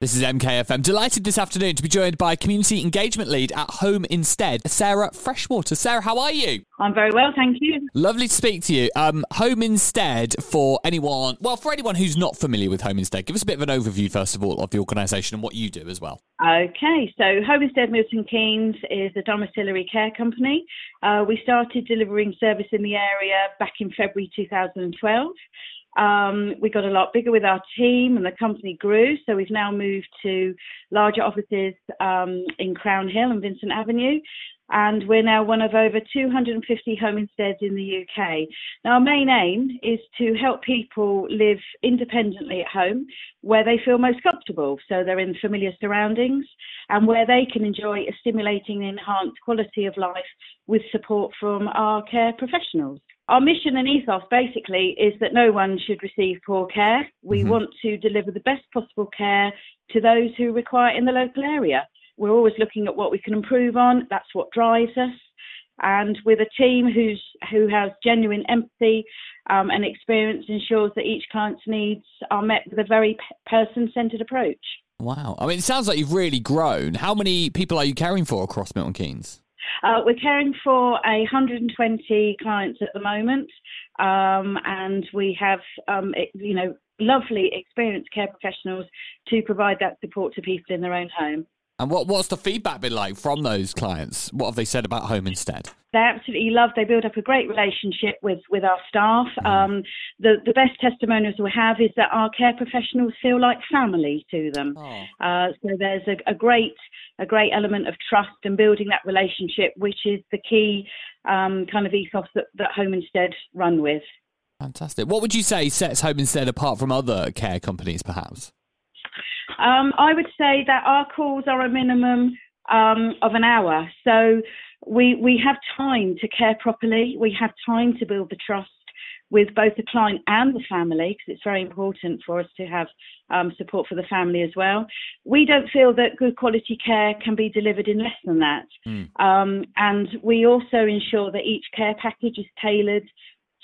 This is MKFM. Delighted this afternoon to be joined by Community Engagement Lead at Home Instead, Sarah Freshwater. Sarah, how are you? I'm very well, thank you. Lovely to speak to you. Um, Home Instead, for anyone, well, for anyone who's not familiar with Home Instead, give us a bit of an overview, first of all, of the organisation and what you do as well. Okay, so Home Instead Milton Keynes is a domiciliary care company. Uh, we started delivering service in the area back in February 2012. Um, we got a lot bigger with our team and the company grew. So we've now moved to larger offices um, in Crown Hill and Vincent Avenue. And we're now one of over 250 home insteads in the UK. Now, our main aim is to help people live independently at home where they feel most comfortable. So they're in familiar surroundings and where they can enjoy a stimulating, enhanced quality of life with support from our care professionals our mission and ethos basically is that no one should receive poor care. We mm-hmm. want to deliver the best possible care to those who require it in the local area. We're always looking at what we can improve on. That's what drives us. And with a team who's who has genuine empathy um, and experience, ensures that each client's needs are met with a very person-centered approach. Wow! I mean, it sounds like you've really grown. How many people are you caring for across Milton Keynes? Uh, we're caring for 120 clients at the moment, um, and we have, um, you know, lovely experienced care professionals to provide that support to people in their own home. And what, what's the feedback been like from those clients? What have they said about home instead? They absolutely love. They build up a great relationship with, with our staff. Mm. Um, the the best testimonials we have is that our care professionals feel like family to them. Oh. Uh, so there's a, a, great a great element of trust and building that relationship, which is the key um, kind of ethos that, that Home Instead run with. Fantastic. What would you say sets Home Instead apart from other care companies, perhaps? Um, I would say that our calls are a minimum um, of an hour. So we we have time to care properly. We have time to build the trust with both the client and the family because it's very important for us to have um, support for the family as well. We don't feel that good quality care can be delivered in less than that. Mm. Um, and we also ensure that each care package is tailored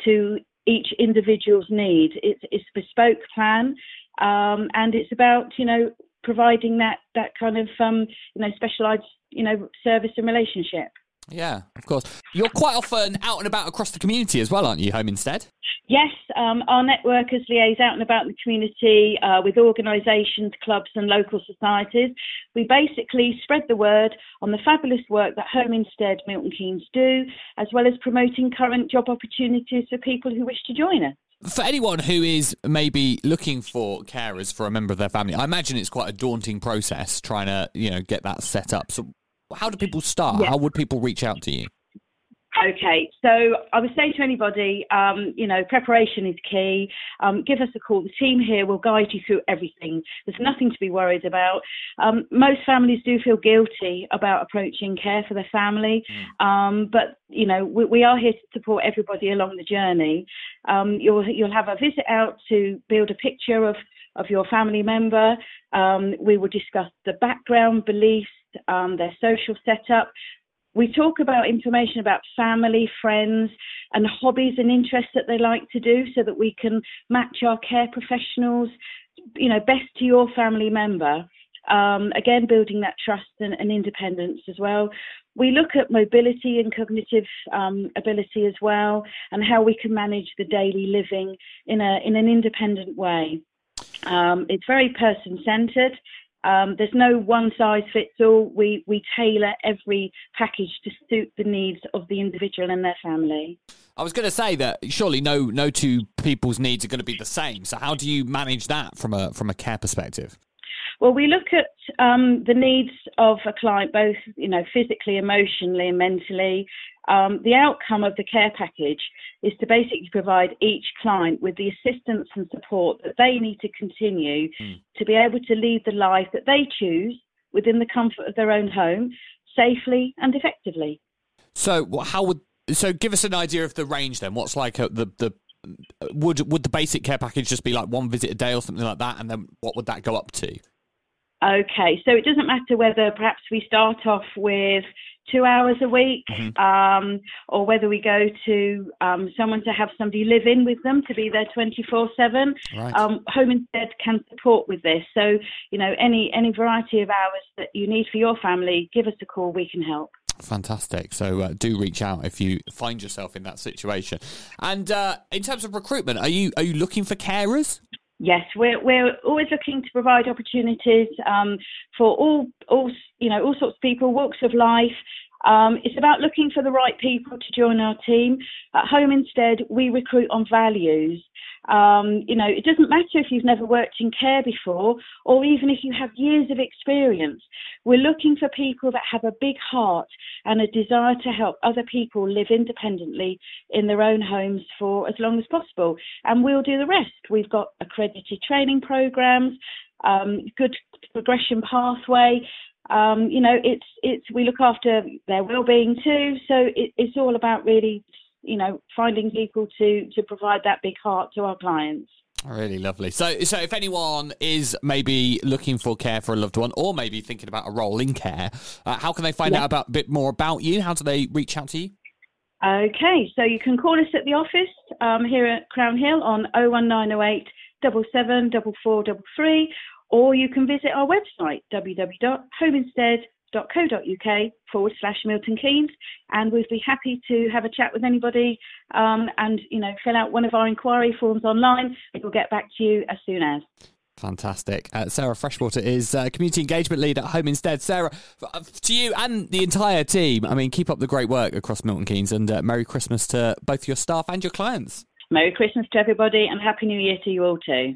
to each individual's need. It's, it's a bespoke plan um, and it's about you know providing that that kind of um, you know specialised you know service and relationship. Yeah, of course. You're quite often out and about across the community as well, aren't you? Home instead. Yes, um, our networkers liaise out and about the community uh, with organisations, clubs, and local societies. We basically spread the word on the fabulous work that Home Instead Milton Keynes do, as well as promoting current job opportunities for people who wish to join us for anyone who is maybe looking for carers for a member of their family, I imagine it's quite a daunting process trying to, you know, get that set up. So how do people start? Yeah. How would people reach out to you? Okay, so I would say to anybody, um, you know, preparation is key. Um, give us a call. The team here will guide you through everything. There's nothing to be worried about. Um, most families do feel guilty about approaching care for their family, mm. Um, but you know, we, we, are here to support everybody along the journey. Um, you'll you'll have a visit out to build a picture of of your family member. Um, we will discuss the background, beliefs, um, their social setup. We talk about information about family, friends, and hobbies and interests that they like to do so that we can match our care professionals, you know, best to your family member. Um, again, building that trust and, and, independence as well. We look at mobility and cognitive um, ability as well, and how we can manage the daily living in a in an independent way. Um, it's very person centered. Um, there's no one size fits all. We we tailor every package to suit the needs of the individual and their family. I was going to say that surely no no two people's needs are going to be the same. So how do you manage that from a from a care perspective? Well, we look at um, the needs of a client, both you know physically, emotionally, and mentally. Um, the outcome of the care package is to basically provide each client with the assistance and support that they need to continue mm. to be able to lead the life that they choose within the comfort of their own home, safely and effectively. So, how would so give us an idea of the range then? What's like a, the the would would the basic care package just be like one visit a day or something like that, and then what would that go up to? Okay, so it doesn't matter whether perhaps we start off with two hours a week, mm-hmm. um, or whether we go to um, someone to have somebody live in with them to be there 24 7. Um, Home Instead can support with this. So, you know, any, any variety of hours that you need for your family, give us a call, we can help. Fantastic. So uh, do reach out if you find yourself in that situation. And uh, in terms of recruitment, are you are you looking for carers? Yes, we're we're always looking to provide opportunities um, for all all you know all sorts of people, walks of life. Um, it's about looking for the right people to join our team. At Home Instead, we recruit on values. Um, you know, it doesn't matter if you've never worked in care before or even if you have years of experience. We're looking for people that have a big heart and a desire to help other people live independently in their own homes for as long as possible. And we'll do the rest. We've got accredited training programs, um, good progression pathway. Um, you know, it's it's we look after their well-being too. So it, it's all about really you know, finding people to to provide that big heart to our clients. Really lovely. So, so if anyone is maybe looking for care for a loved one, or maybe thinking about a role in care, uh, how can they find out about a bit more about you? How do they reach out to you? Okay, so you can call us at the office um, here at Crown Hill on 01908 774433, or you can visit our website www.homeinstead.com www.co.uk forward slash Milton Keynes, and we'd be happy to have a chat with anybody um, and you know fill out one of our inquiry forms online. We'll get back to you as soon as. Fantastic. Uh, Sarah Freshwater is uh, Community Engagement Lead at Home Instead. Sarah, uh, to you and the entire team, I mean, keep up the great work across Milton Keynes and uh, Merry Christmas to both your staff and your clients. Merry Christmas to everybody and Happy New Year to you all too.